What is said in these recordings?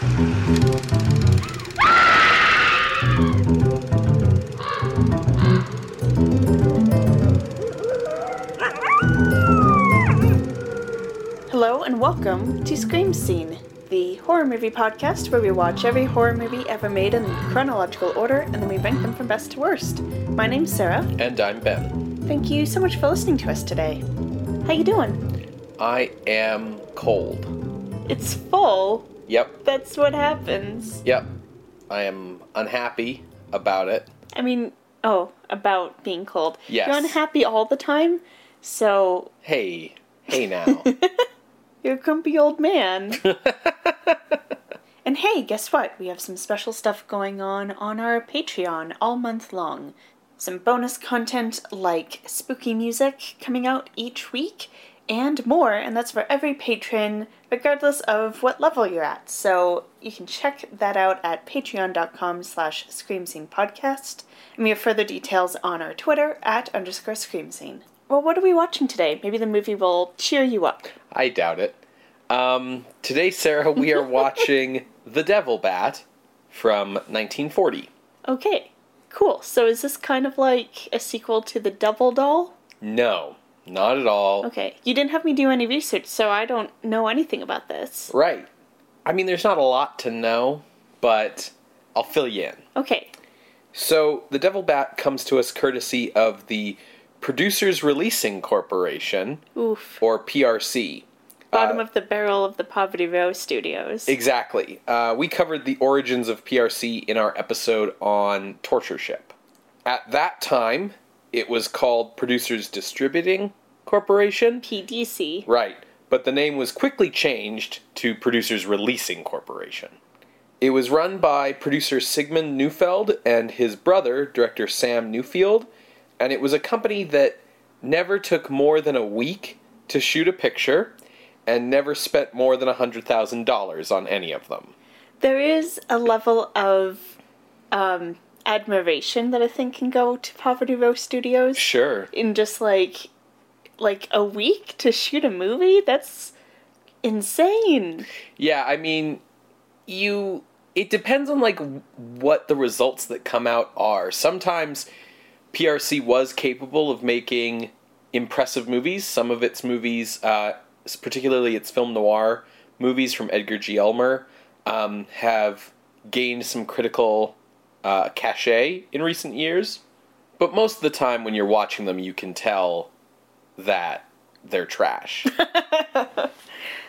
Hello and welcome to Scream Scene, the horror movie podcast where we watch every horror movie ever made in chronological order and then we rank them from best to worst. My name's Sarah. And I'm Ben. Thank you so much for listening to us today. How you doing? I am cold. It's full. Yep, That's what happens. yep. I am unhappy about it. I mean, oh, about being cold. Yes. You're unhappy all the time, so Hey, hey now. you're a grumpy old man. and hey, guess what? We have some special stuff going on on our Patreon all month long. Some bonus content like spooky music coming out each week and more, and that's for every patron, regardless of what level you're at. So you can check that out at patreon.com slash screamscenepodcast. And we have further details on our Twitter at underscore screamscene. Well, what are we watching today? Maybe the movie will cheer you up. I doubt it. Um, today, Sarah, we are watching The Devil Bat from 1940. Okay, cool. So is this kind of like a sequel to The Devil Doll? No, not at all. Okay, you didn't have me do any research, so I don't know anything about this. Right. I mean, there's not a lot to know, but I'll fill you in. Okay, So, The Devil Bat comes to us courtesy of the Producers Releasing Corporation, oof. or PRC. Bottom of the barrel of the Poverty Row Studios. Exactly. Uh, we covered the origins of PRC in our episode on Torture Ship. At that time, it was called Producers Distributing Corporation. PDC. Right. But the name was quickly changed to Producers Releasing Corporation. It was run by producer Sigmund Neufeld and his brother, director Sam Newfield, and it was a company that never took more than a week to shoot a picture and never spent more than $100,000 on any of them. There is a level of um, admiration that I think can go to Poverty Row Studios Sure. in just like like a week to shoot a movie. That's insane. Yeah, I mean, you. It depends on like what the results that come out are. Sometimes PRC was capable of making impressive movies. Some of its movies, uh, particularly its film noir movies from Edgar G. Ulmer, um, have gained some critical uh, cachet in recent years. But most of the time, when you're watching them, you can tell that they're trash.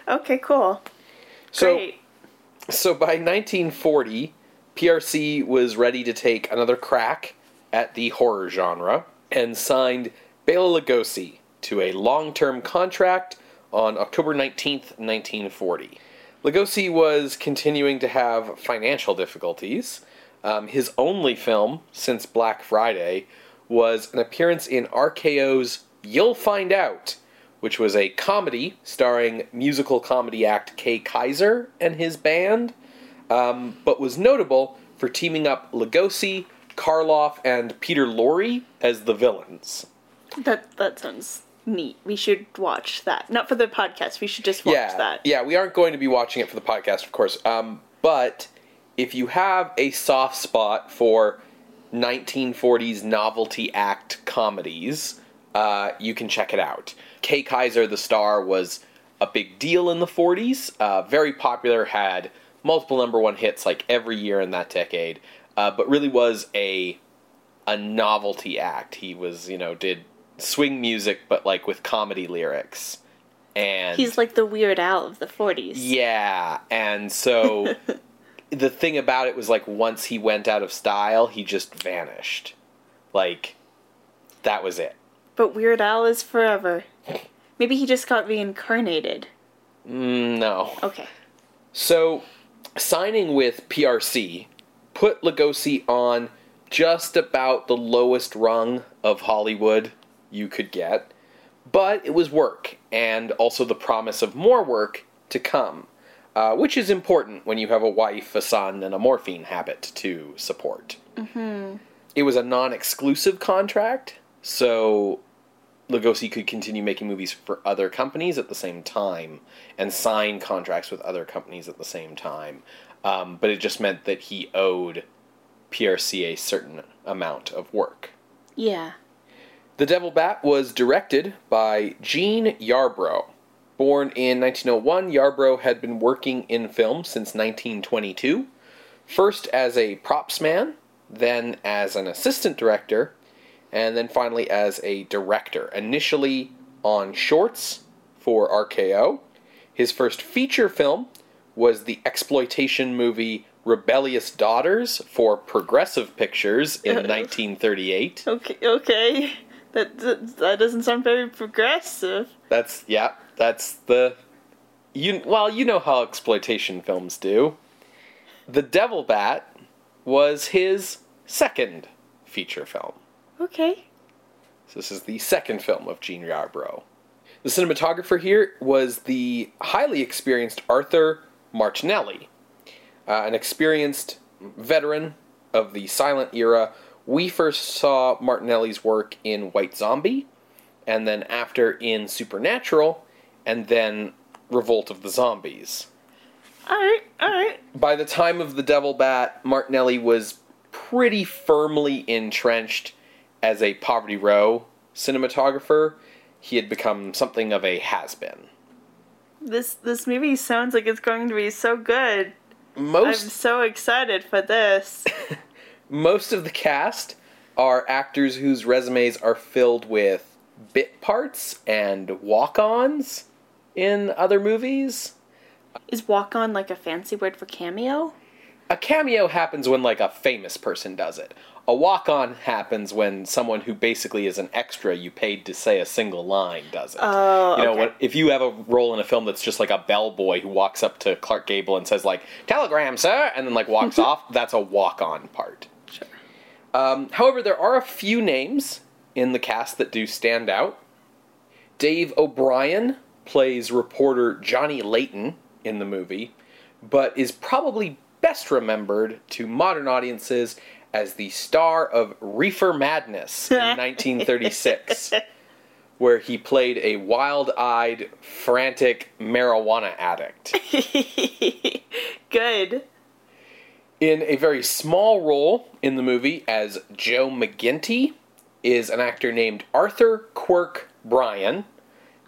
Okay, cool. so. Great. So by 1940, PRC was ready to take another crack at the horror genre and signed Bela Lugosi to a long-term contract on October 19th, 1940. Lugosi was continuing to have financial difficulties. Um, his only film since Black Friday was an appearance in RKO's You'll Find Out, which was a comedy starring musical comedy act Kay Kyser and his band, um, but was notable for teaming up Lugosi, Karloff, and Peter Lorre as the villains. That that sounds neat. We should watch that. Not for the podcast. We should just watch yeah, that. yeah, we aren't going to be watching it for the podcast, of course. Um, but if you have a soft spot for 1940s novelty act comedies, uh, you can check it out. Kay Kyser, the star, was a big deal in the 40s. Uh, very popular, had multiple number one hits like every year in that decade, uh, but really was a a novelty act. He was, you know, did swing music, but like with comedy lyrics. And He's like the Weird Al of the 40s. yeah, and so the thing about it was like once he went out of style, he just vanished. Like that was it. But Weird Al is forever. Maybe he just got reincarnated. Mm, no. Okay. So signing with PRC put Lugosi on just about the lowest rung of Hollywood you could get, but it was work and also the promise of more work to come, uh, which is important when you have a wife, a son, and a morphine habit to support. Mm-hmm. It was a non exclusive contract, so Lugosi could continue making movies for other companies at the same time and sign contracts with other companies at the same time. Um, but it just meant that he owed PRC a certain amount of work. Yeah. The Devil Bat was directed by Jean Yarbrough. Born in 1901, Yarbrough had been working in film since 1922, first as a props man, then as an assistant director, and then finally as a director. Initially on shorts for RKO. His first feature film was the exploitation movie Rebellious Daughters for Progressive Pictures in 1938. Okay. Okay. That, that that doesn't sound very progressive. That's yeah, that's the you well, you know how exploitation films do. The Devil Bat was his second feature film. Okay. So this is the second film of Jean Yarbrough. The cinematographer here was the highly experienced Arthur Martinelli, uh, an experienced veteran of the silent era. We first saw Martinelli's work in White Zombie, and then after in Supernatural, and then Revolt of the Zombies. Alright, alright. By the time of The Devil Bat, Martinelli was pretty firmly entrenched as a Poverty Row cinematographer. He had become something of a has been. This this movie sounds like it's going to be so good. Most I'm so excited for this. most of the cast are actors whose resumes are filled with bit parts and walk-ons in other movies. Is walk on like a fancy word for cameo? A cameo happens when like a famous person does it. A walk-on happens when someone who basically is an extra you paid to say a single line does it. Oh, you know, okay. when, if you have a role in a film that's just like a bellboy who walks up to Clark Gable and says like "Telegram, sir," and then like walks off, that's a walk-on part. Sure. Um, however, there are a few names in the cast that do stand out. Dave O'Brien plays reporter Johnny Layton in the movie, but is probably best remembered to modern audiences as the star of Reefer Madness in 1936, where he played a wild eyed, frantic marijuana addict. good. In a very small role in the movie as Joe McGinty is an actor named Arthur Quirk Bryan,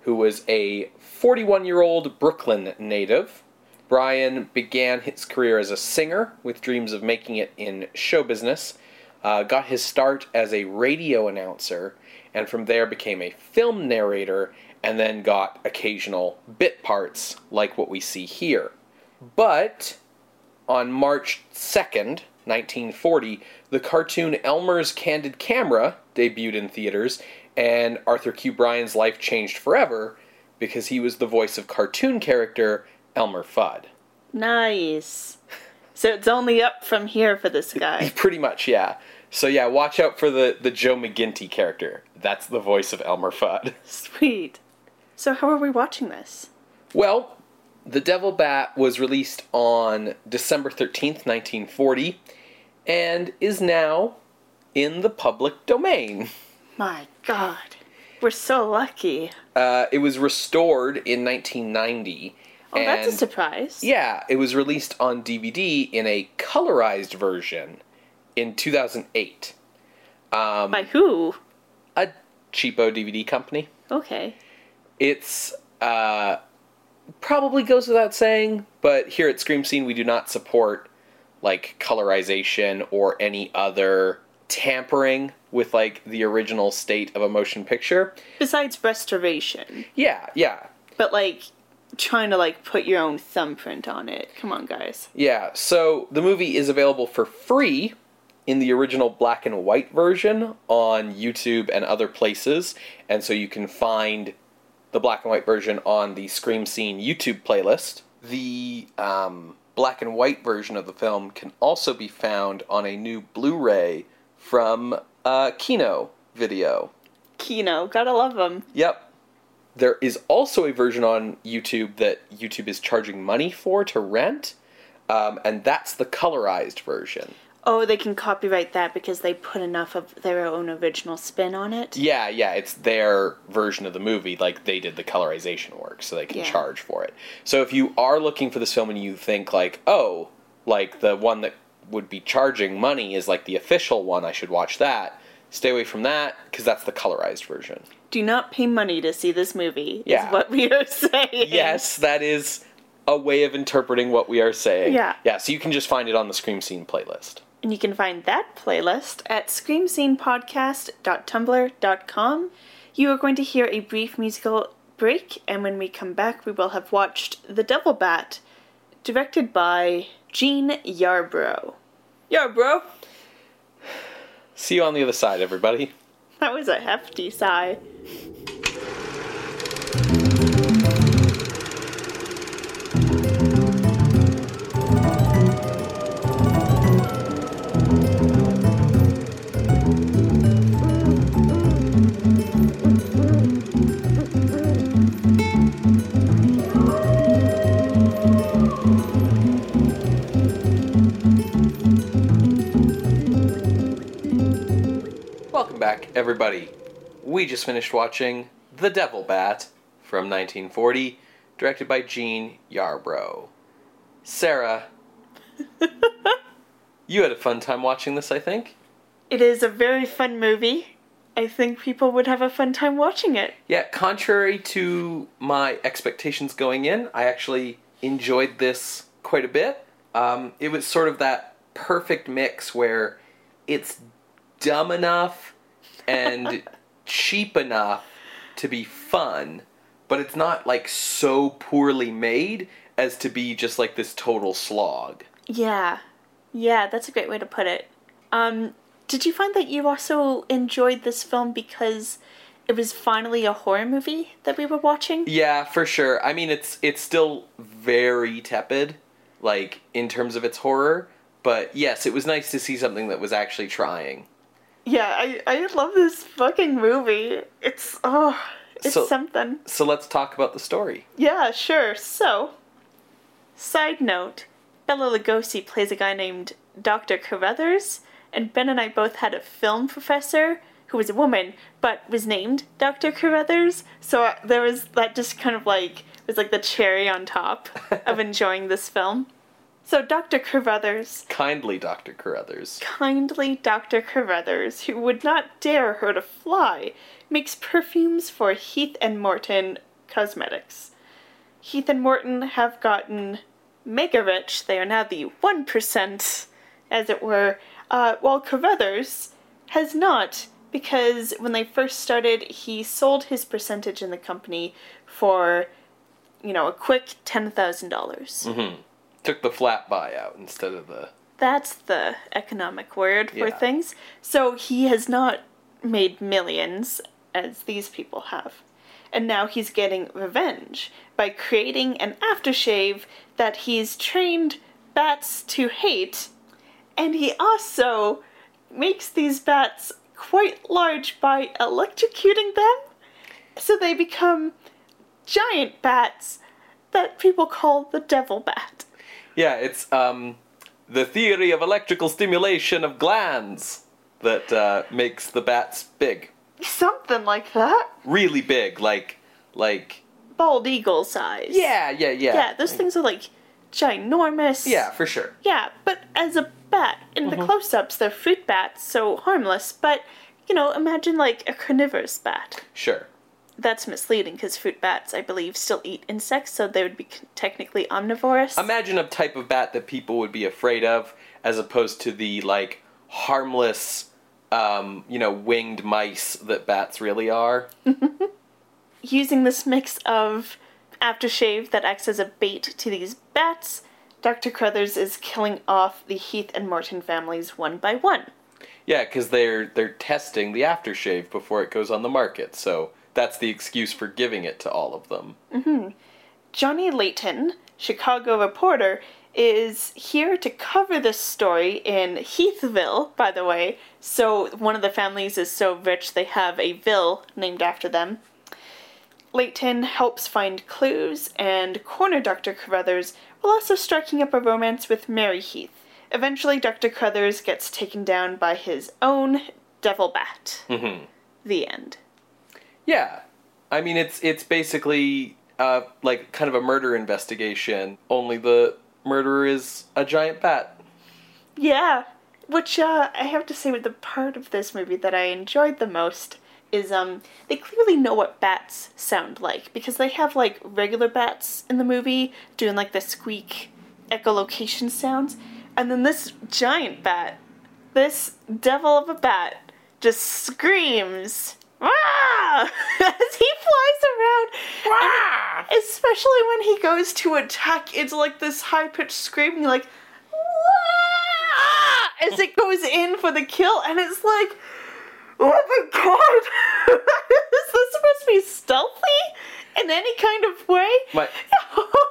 who was a 41 year old Brooklyn native. Bryan began his career as a singer with dreams of making it in show business, uh, got his start as a radio announcer, and from there became a film narrator and then got occasional bit parts like what we see here. But on March 2nd, 1940, the cartoon Elmer's Candid Camera debuted in theaters, and Arthur Q. Bryan's life changed forever because he was the voice of cartoon character Elmer Fudd. Nice. So it's only up from here for this guy. Pretty much, yeah. So yeah, watch out for the, the Joe McGinty character. That's the voice of Elmer Fudd. Sweet. So how are we watching this? Well, The Devil Bat was released on December 13th, 1940, and is now in the public domain. My god. We're so lucky. Uh, it was restored in 1990. Oh, that's a surprise. Yeah, it was released on DVD in a colorized version in 2008. Um, By who? a cheapo DVD company. Okay. It's uh, probably goes without saying, but here at Scream Scene we do not support like colorization or any other tampering with like the original state of a motion picture. Besides restoration. Yeah, yeah. But like trying to like put your own thumbprint on it. Come on, guys. Yeah, so the movie is available for free in the original black and white version on YouTube and other places, and so you can find the black and white version on the Scream Scene YouTube playlist. The um, black and white version of the film can also be found on a new Blu-ray from uh, Kino Video. Kino, gotta love them. Yep. There is also a version on YouTube that YouTube is charging money for to rent, um, and that's the colorized version. Oh, they can copyright that because they put enough of their own original spin on it. Yeah, yeah, it's their version of the movie. Like they did the colorization work, so they can Yeah. charge for it. So if you are looking for this film and you think like, oh, like the one that would be charging money is like the official one, I should watch that. Stay away from that because that's the colorized version. Do not pay money to see this movie. Yeah. Is what we are saying. Yes, that is a way of interpreting what we are saying. Yeah. Yeah, so you can just find it on the Scream Scene playlist. And you can find that playlist at screamscenepodcast.tumblr.com. You are going to hear a brief musical break, and when we come back, we will have watched The Devil Bat, directed by Jean Yarbrough. Yarbrough? See you on the other side, everybody. That was a hefty sigh. Back, everybody. We just finished watching The Devil Bat from 1940, directed by Jean Yarbrough. Sarah, you had a fun time watching this, I think. It is a very fun movie. I think people would have a fun time watching it. Yeah, contrary to my expectations going in, I actually enjoyed this quite a bit. Um, it was sort of that perfect mix where it's dumb enough and cheap enough to be fun, but it's not like so poorly made as to be just like this total slog. Yeah. Yeah, that's a great way to put it. Um, did you find that you also enjoyed this film because it was finally a horror movie that we were watching? Yeah, for sure. I mean, it's it's still very tepid, like in terms of its horror. But yes, it was nice to see something that was actually trying. Yeah, I, I love this fucking movie. It's, oh, it's So- something. So let's talk about the story. Yeah, sure. So, side note Bela Lugosi plays a guy named Dr. Carruthers, and Ben and I both had a film professor who was a woman but was named Dr. Carruthers. So uh, there was that just kind of like was like the cherry on top of enjoying this film. So Dr. Carruthers Kindly, Dr. Carruthers. kindly Dr. Carruthers, who would not dare hurt a fly, makes perfumes for Heath and Morton Cosmetics. Heath and Morton have gotten mega rich. They are now the 1%, as it were, uh, while Carruthers has not, because when they first started, he sold his percentage in the company for, you know, a quick $10,000. dollars Took the flat buyout instead of the. That's the economic word for Yeah. things. So he has not made millions as these people have. And now he's getting revenge by creating an aftershave that he's trained bats to hate. And he also makes these bats quite large by electrocuting them. So they become giant bats that people call the devil bat. Yeah, it's um, the theory of electrical stimulation of glands that uh, makes the bats big, Something like that. really big, like like. bald eagle size. Yeah, yeah, yeah. Yeah, those things are like ginormous. Yeah, for sure. Yeah, but as a bat, in Mm-hmm. the close ups, they're fruit bats, so harmless. But, you know, imagine like a carnivorous bat. Sure. That's misleading because fruit bats, I believe, still eat insects, so they would be technically omnivorous. Imagine a type of bat that people would be afraid of, as opposed to the like harmless, um, you know, winged mice that bats really are. Using this mix of aftershave that acts as a bait to these bats, Dr. Carruthers is killing off the Heath and Morton families one by one. Yeah, because they're they're testing the aftershave before it goes on the market, so that's the excuse for giving it to all of them. Mm-hmm. Johnny Layton, Chicago reporter, is here to cover this story in Heathville, by the way. So, one of the families is so rich they have a ville named after them. Layton helps find clues and corner Dr. Carruthers while also striking up a romance with Mary Heath. Eventually Dr. Carruthers gets taken down by his own devil bat. Mm-hmm. The end. Yeah, I mean it's it's basically uh, like kind of a murder investigation. Only the murderer is a giant bat. Yeah, which uh, I have to say, with the part of this movie that I enjoyed the most is um they clearly know what bats sound like because they have like regular bats in the movie doing like the squeak echolocation sounds, and then this giant bat, this devil of a bat, just screams. As he flies around, especially when he goes to attack, it's like this high pitched screaming, like as it goes in for the kill, and it's like, oh my god, is this supposed to be stealthy in any kind of way? My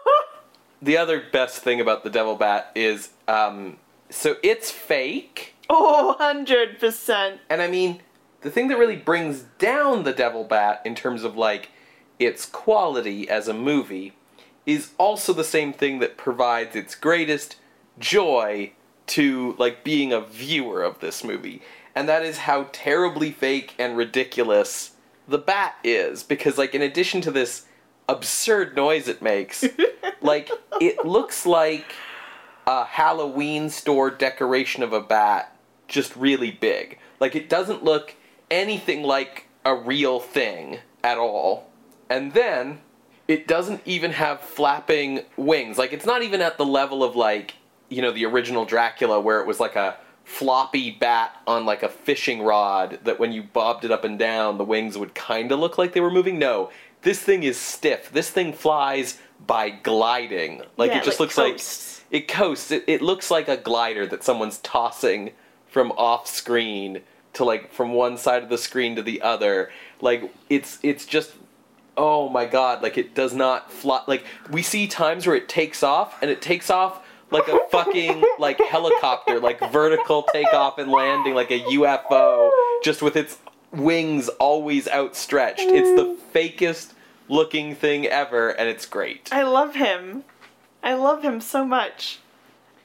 the other best thing about the devil bat is um, so it's fake, oh, 100%. and I mean the thing that really brings down the devil bat in terms of like its quality as a movie is also the same thing that provides its greatest joy to like being a viewer of this movie. And that is how terribly fake and ridiculous the bat is. Because like in addition to this absurd noise it makes like it looks like a halloween store decoration of a bat just really big like it doesn't look anything like a real thing at all and then it doesn't even have flapping wings. Like it's not even at the level of like, you know, the original Dracula where it was like a floppy bat on like a fishing rod that when you bobbed it up and down, the wings would kind of look like they were moving. No, this thing is stiff. This thing flies by gliding. Like Yeah, it just like looks coasts. like it coasts. It, it looks like a glider that someone's tossing from off screen to like from one side of the screen to the other. Like it's it's just oh my god, like it does not fly. Like we see times where it takes off and it takes off like a fucking like helicopter, like vertical takeoff and landing like a UFO, just with its wings always outstretched. It's the fakest looking thing ever, and it's great. I love him. I love him so much.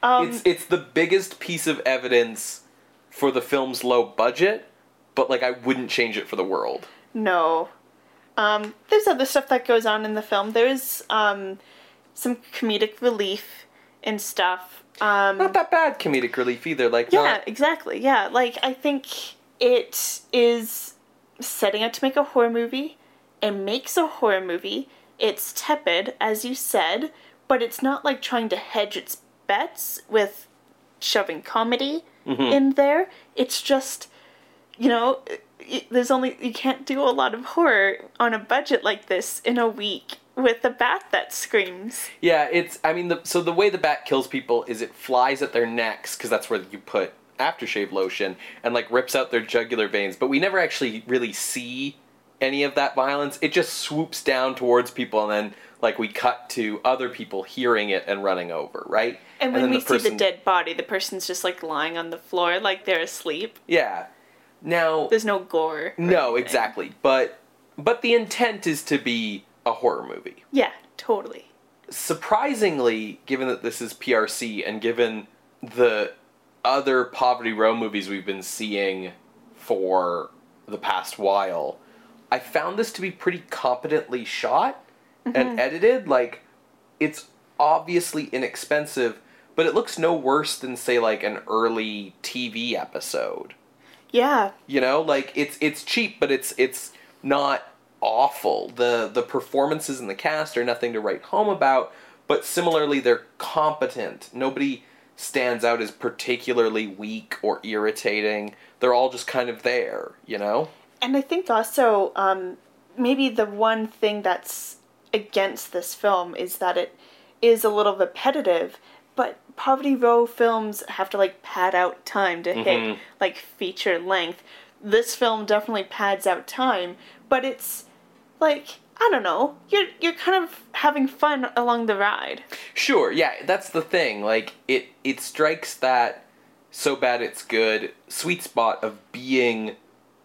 Um, It's it's the biggest piece of evidence for the film's low budget, but like I wouldn't change it for the world. No. Um, there's other stuff that goes on in the film. There's um, some comedic relief and stuff. Um, Not that bad comedic relief either. Like yeah, not exactly. Yeah, like I think it is setting out to make a horror movie. It makes a horror movie. It's tepid, as you said, but it's not like trying to hedge its bets with shoving comedy mm-hmm. in there. It's just, you know, there's only you can't do a lot of horror on a budget like this in a week with a bat that screams. Yeah, it's. I mean, the, so the way the bat kills people is it flies at their necks because that's where you put aftershave lotion and like rips out their jugular veins. But we never actually really see any of that violence. It just swoops down towards people and then like we cut to other people hearing it and running over, right? And when then we see the dead body, the person's just like lying on the floor like they're asleep. yeah. Now, There's no gore. no, anything. exactly, but but the intent is to be a horror movie. Yeah, totally. surprisingly, given that this is PRC and given the other Poverty Row movies we've been seeing for the past while, I found this to be pretty competently shot and mm-hmm. edited. Like, it's obviously inexpensive, but it looks no worse than, say, like an early TV episode. Yeah, You know, like it's it's cheap, but it's it's not awful. The the performances in the cast are nothing to write home about, but similarly they're competent. Nobody stands out as particularly weak or irritating. They're all just kind of there, you know? and I think also um, maybe the one thing that's against this film is that it is a little repetitive. But Poverty Row films have to like pad out time to hit like feature length. This film definitely pads out time, but it's like I don't know. You're you're kind of having fun along the ride. Sure, yeah, that's the thing. Like it it strikes that so bad it's good sweet spot of being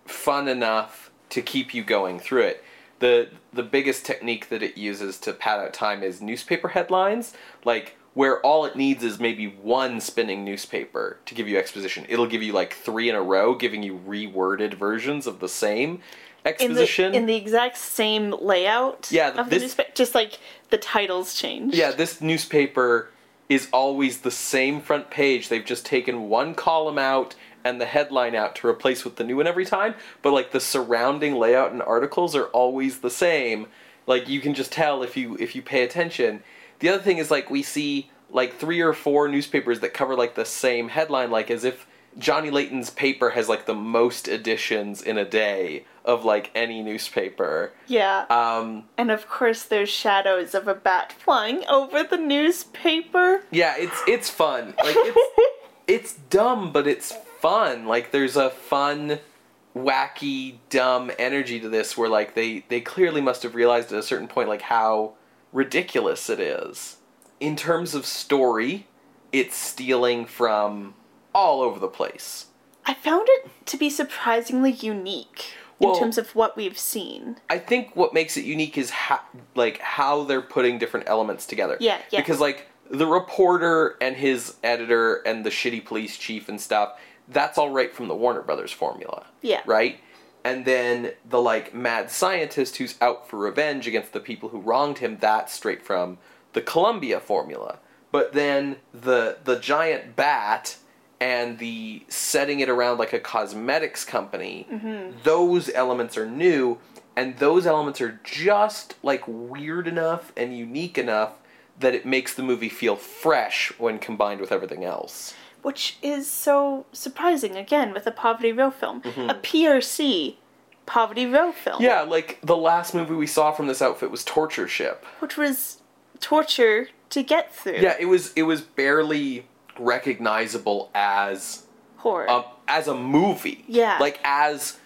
fun enough to keep you going through it. The the biggest technique that it uses to pad out time is newspaper headlines. Like where all it needs is maybe one spinning newspaper to give you exposition. It'll give you like three in a row, giving you reworded versions of the same in exposition. the in the exact same layout. Yeah, of this- the newspaper, just like the titles changed. Yeah, this newspaper is always the same front page. They've just taken one column out and the headline out to replace with the new one every time, but like the surrounding layout and articles are always the same. Like you can just tell if you if you pay attention. The other thing is like we see like three or four newspapers that cover like the same headline like as if Johnny Layton's paper has like the most editions in a day of like any newspaper. Yeah. Um and of course, there's shadows of a bat flying over the newspaper. Yeah, it's it's fun. Like it's it's dumb, but it's fun. Like there's a fun, wacky, dumb energy to this where like they they clearly must have realized at a certain point like how ridiculous it is. In terms of story, it's stealing from all over the place. I found it to be surprisingly unique Well- in terms of what we've seen. I think what makes it unique is how like how they're putting different elements together. Yeah, yeah. Because like the reporter and his editor and the shitty police chief and stuff, that's all right from the Warner Brothers formula. Yeah. Right? And then the like mad scientist who's out for revenge against the people who wronged him, that's straight from the Columbia formula. But then the the giant bat and the setting it around like a cosmetics company, those elements are new and those elements are just like weird enough and unique enough that it makes the movie feel fresh when combined with everything else. Which is so surprising, again, with a Poverty Row film. A PRC Poverty Row film. Mm-hmm. Yeah, like the last movie we saw from this outfit was Torture Ship. Which was torture to get through. Yeah, it was it was barely recognizable as Horror. um, as a movie. Yeah. Like as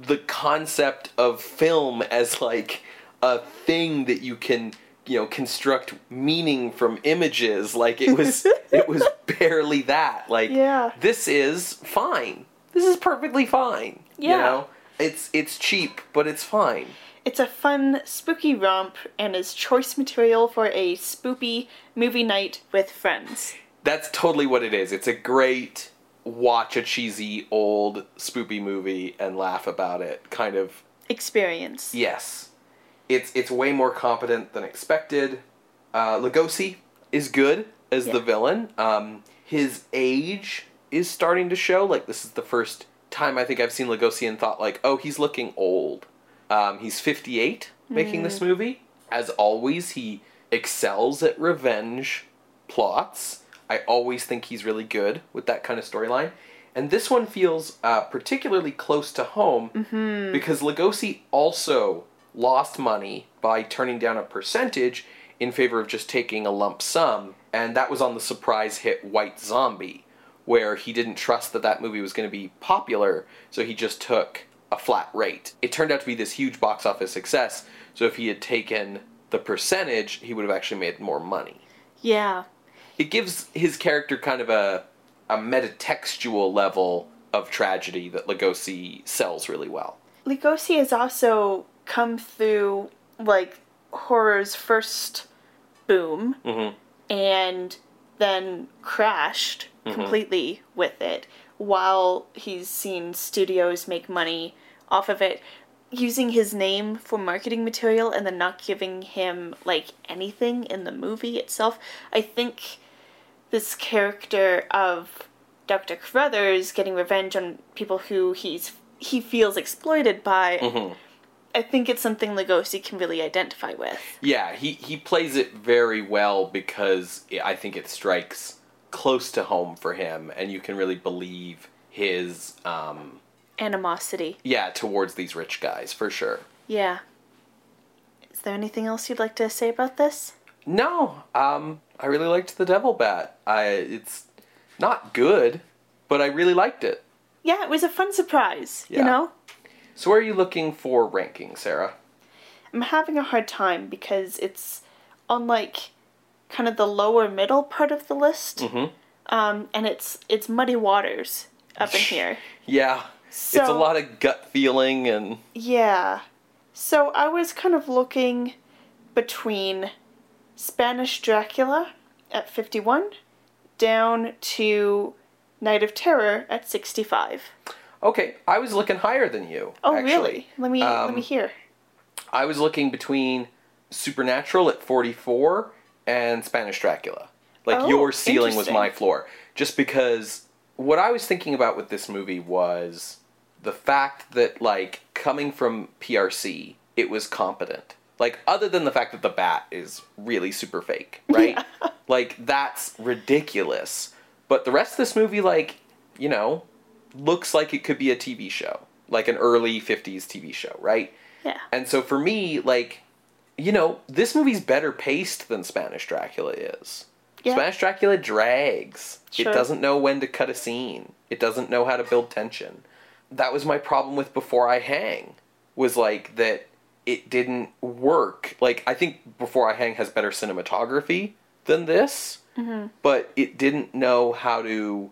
the concept of film as like a thing that you can, you know, construct meaning from images. Like it was it was barely that. Like Yeah. this is fine. This is perfectly fine. You Yeah. know? It's it's cheap, but it's fine. It's a fun, spooky romp and is choice material for a spoopy movie night with friends. That's totally what it is. It's a great watch a cheesy old spoopy movie and laugh about it kind of Experience. Yes, it's it's way more competent than expected. Uh, Lugosi is good as the villain. Um, his age is starting to show. Like this is the first time I think I've seen Lugosi and thought like, oh, he's looking old. Um, he's fifty eight making this movie. As always, he excels at revenge plots. I always think he's really good with that kind of storyline. And this one feels uh, particularly close to home because Lugosi also lost money by turning down a percentage in favor of just taking a lump sum, and that was on the surprise hit White Zombie, where he didn't trust that that movie was going to be popular, so he just took a flat rate. It turned out to be this huge box office success, so if he had taken the percentage, he would have actually made more money Yeah. It gives his character kind of a a metatextual level of tragedy that Lugosi sells really well. Lugosi has also come through, like, horror's first boom Mm-hmm. and then crashed completely with it while he's seen studios make money off of it using his name for marketing material and then not giving him like anything in the movie itself i think this character of dr carruthers getting revenge on people who he's he feels exploited by Mm-hmm. i think it's something lugosi can really identify with Yeah, he he plays it very well because I think it strikes close to home for him, and you can really believe his um animosity yeah towards these rich guys for sure. Yeah. Is there anything else you'd like to say about this? No, um, I really liked the Devil Bat. I it's not good, but I really liked it. Yeah, it was a fun surprise, Yeah. you know? So, where are you looking for ranking, Sarah? I'm having a hard time because it's on like kind of the lower middle part of the list. Mm-hmm. Um, and it's it's muddy waters up in here. Yeah, So, it's a lot of gut feeling and Yeah. So I was kind of looking between Spanish Dracula at 51 down to Night of Terror at 65. Okay, I was looking higher than you. Oh, actually. really? Let me let Um, me hear. I was looking between Supernatural at 44 and Spanish Dracula. Like Oh, your ceiling was my floor. Just because what I was thinking about with this movie was the fact that like coming from PRC, it was competent. Like other than the fact that the bat is really super fake, right? Like that's ridiculous. But the rest of this movie like, you know, looks like it could be a TV show, like an early 50s TV show, right? Yeah. And so for me, like, you know, this movie's better paced than Spanish Dracula is. Yeah. Spanish Dracula drags. Sure. It doesn't know when to cut a scene. It doesn't know how to build tension. That was my problem with Before I Hang. Was like that it didn't work. Like I think Before I Hang has better cinematography than this, mm-hmm. but it didn't know how to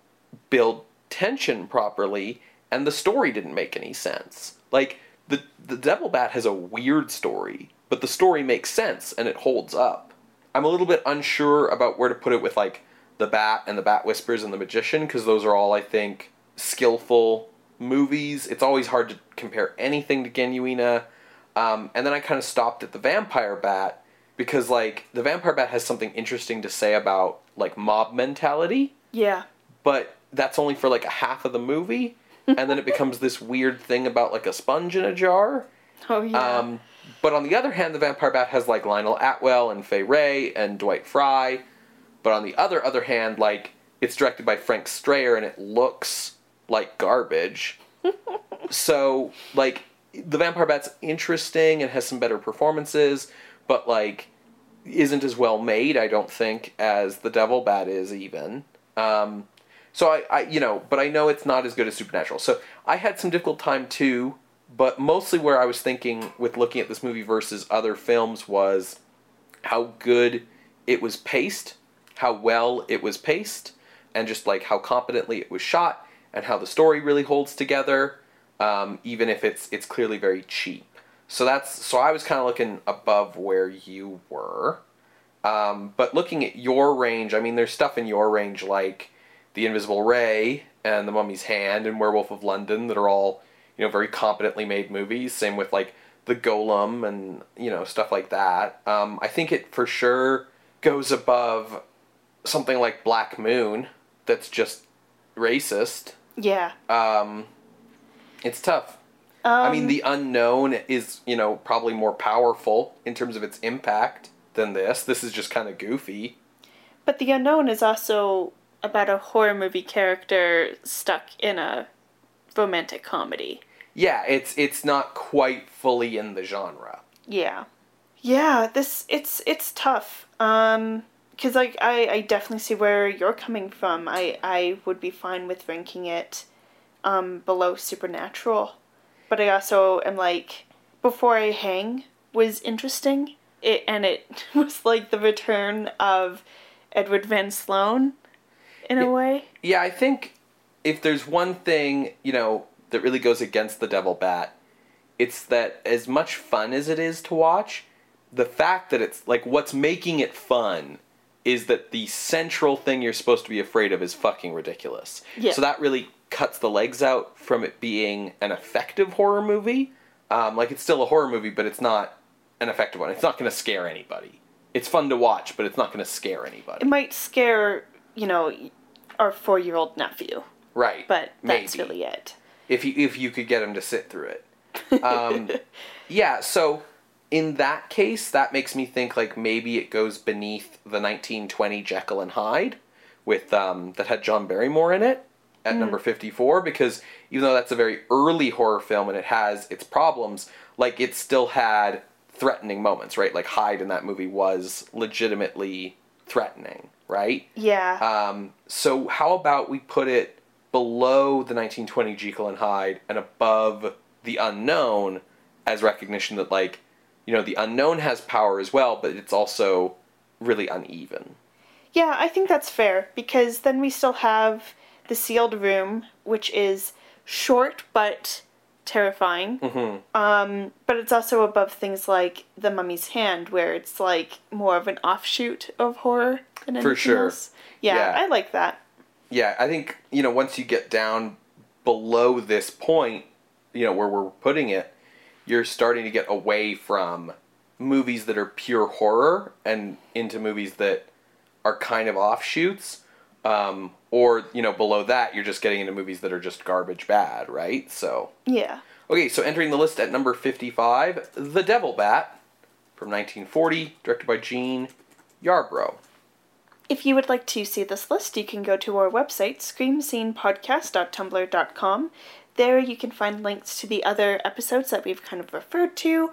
build tension properly and the story didn't make any sense. Like the the Devil Bat has a weird story, but the story makes sense and it holds up. I'm a little bit unsure about where to put it with like the Bat and the Bat Whispers and the Magician because those are all I think skillful movies. It's always hard to compare anything to Genuina. Um, and then I kind of stopped at the Vampire Bat because like the Vampire Bat has something interesting to say about like mob mentality Yeah. but that's only for like a half of the movie and then it becomes this weird thing about like a sponge in a jar Oh yeah. um, but on the other hand the vampire bat has like lionel atwill and Fay Wray and dwight frye but on the other other hand like it's directed by frank strayer and it looks like garbage so like the vampire bat's interesting and has some better performances but like isn't as well made i don't think as the devil bat is even. Um, so I, I you know but i know it's not as good as supernatural. So i had some difficult time too but mostly where i was thinking with looking at this movie versus other films was how good it was paced how well it was paced and just like how competently it was shot and how the story really holds together um, even if it's it's clearly very cheap. So that's so i was kind of looking above where you were. Um, but looking at your range i mean there's stuff in your range like the invisible ray and the mummy's hand and werewolf of london that are all you know very competently made movies. Same with like the golem and you know stuff like that. Um, i think it for sure goes above something like black moon that's just racist. Yeah. um, it's tough Um, I mean, the unknown is, you know, probably more powerful in terms of its impact than this. This is just kind of goofy. But the unknown is also about a horror movie character stuck in a romantic comedy. Yeah, it's it's not quite fully in the genre. Yeah. Yeah, this it's it's tough. Um cuz like I I definitely see where you're coming from. I I would be fine with ranking it um below Supernatural. But I also am like Before I Hang was interesting. It and it was like the return of Edward Van Sloan in a way. Yeah, I think if there's one thing, you know, that really goes against the Devil Bat, it's that as much fun as it is to watch, the fact that it's like what's making it fun is that the central thing you're supposed to be afraid of is fucking ridiculous. Yeah. So that really cuts the legs out from it being an effective horror movie. Um, like it's still a horror movie, but it's not an effective one. It's not going to scare anybody. It's fun to watch, but it's not going to scare anybody. It might scare, you know, our 4-year-old nephew, right. but that's Maybe. really it. if you if you could get him to sit through it. Um, yeah, so in that case, that makes me think like maybe it goes beneath the 1920 Jekyll and Hyde with um, that had John Barrymore in it at number 54 because even though that's a very early horror film and it has its problems, like it still had threatening moments, right? Like Hyde in that movie was legitimately threatening, right? Yeah. Um, so how about we put it below the 1920 Jekyll and Hyde and above the unknown as recognition that like you know the unknown has power as well, but it's also really uneven. Yeah, I think that's fair because then we still have the sealed room, which is short but terrifying. Mm-hmm. Um, but it's also above things like The Mummy's Hand, where it's like more of an offshoot of horror than anything sure. else. Yeah, Yeah. I like that. Yeah, I think, you know, once you get down below this point, you know, where we're putting it, you're starting to get away from movies that are pure horror and into movies that are kind of offshoots. Um, or, you know, below that, you're just getting into movies that are just garbage bad, right? So, Yeah. okay, so entering the list at number 55, The Devil Bat from 1940, directed by Jean Yarbrough. If you would like to see this list, you can go to our website, screamscenepodcast.tumblr.com. There you can find links to the other episodes that we've kind of referred to,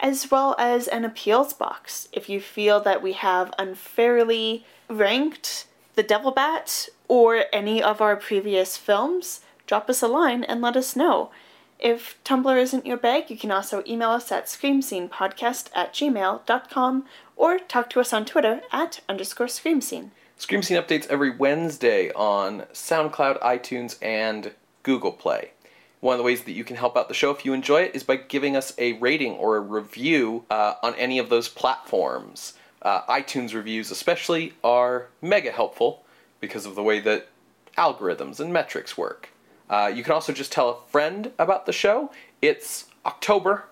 as well as an appeals box. If you feel that we have unfairly ranked The Devil Bat or any of our previous films, drop us a line and let us know. If Tumblr isn't your bag, you can also email us at screamscenepodcast at gmail.com or talk to us on Twitter at underscore screamscene. Scream Scene updates every Wednesday on SoundCloud, iTunes, and Google Play. One of the ways that you can help out the show if you enjoy it is by giving us a rating or a review uh, on any of those platforms. Uh, iTunes reviews, especially, are mega helpful because of the way that algorithms and metrics work. Uh, you can also just tell a friend about the show. It's October,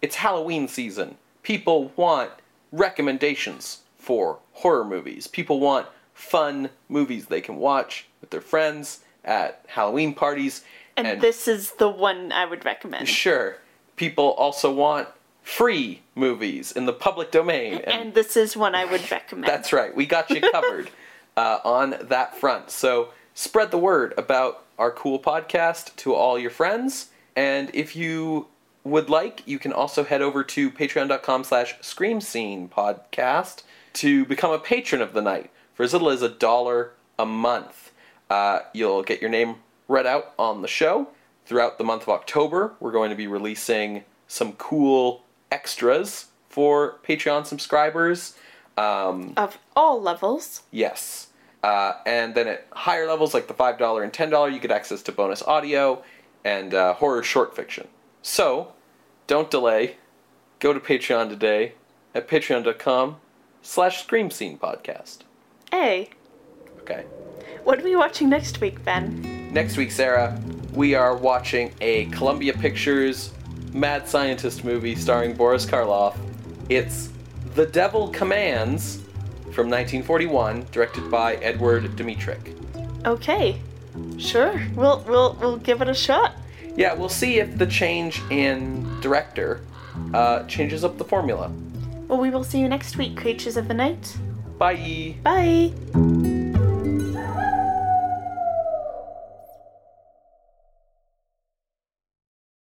it's Halloween season. People want recommendations for horror movies. People want fun movies they can watch with their friends at Halloween parties. And, this is the one I would recommend. Sure. People also want free movies in the public domain. And, And this is one I would recommend. that's right. We got you covered uh, on that front. So spread the word about our cool podcast to all your friends. And if you would like, you can also head over to patreon.com slash scream scene podcast to become a patron of the night for as little as a dollar a month. Uh, you'll get your name read out on the show. Throughout the month of October, we're going to be releasing some cool extras for Patreon subscribers. Um, of all levels. Yes. Uh, and then at higher levels, like the $5 and $10, you get access to bonus audio and uh, horror short fiction. So, don't delay. Go to Patreon today at patreon.com slash scream scene podcast. Hey, Okay. what are we watching next week, Ben? Next week, Sarah, we are watching a Columbia Pictures mad scientist movie starring Boris Karloff. It's The Devil Commands from 1941, directed by Edward Dmytryk. Okay, sure. We'll we'll we'll give it a shot. Yeah, we'll see if the change in director uh, changes up the formula. Well, we will see you next week, creatures of the night. Bye. Bye.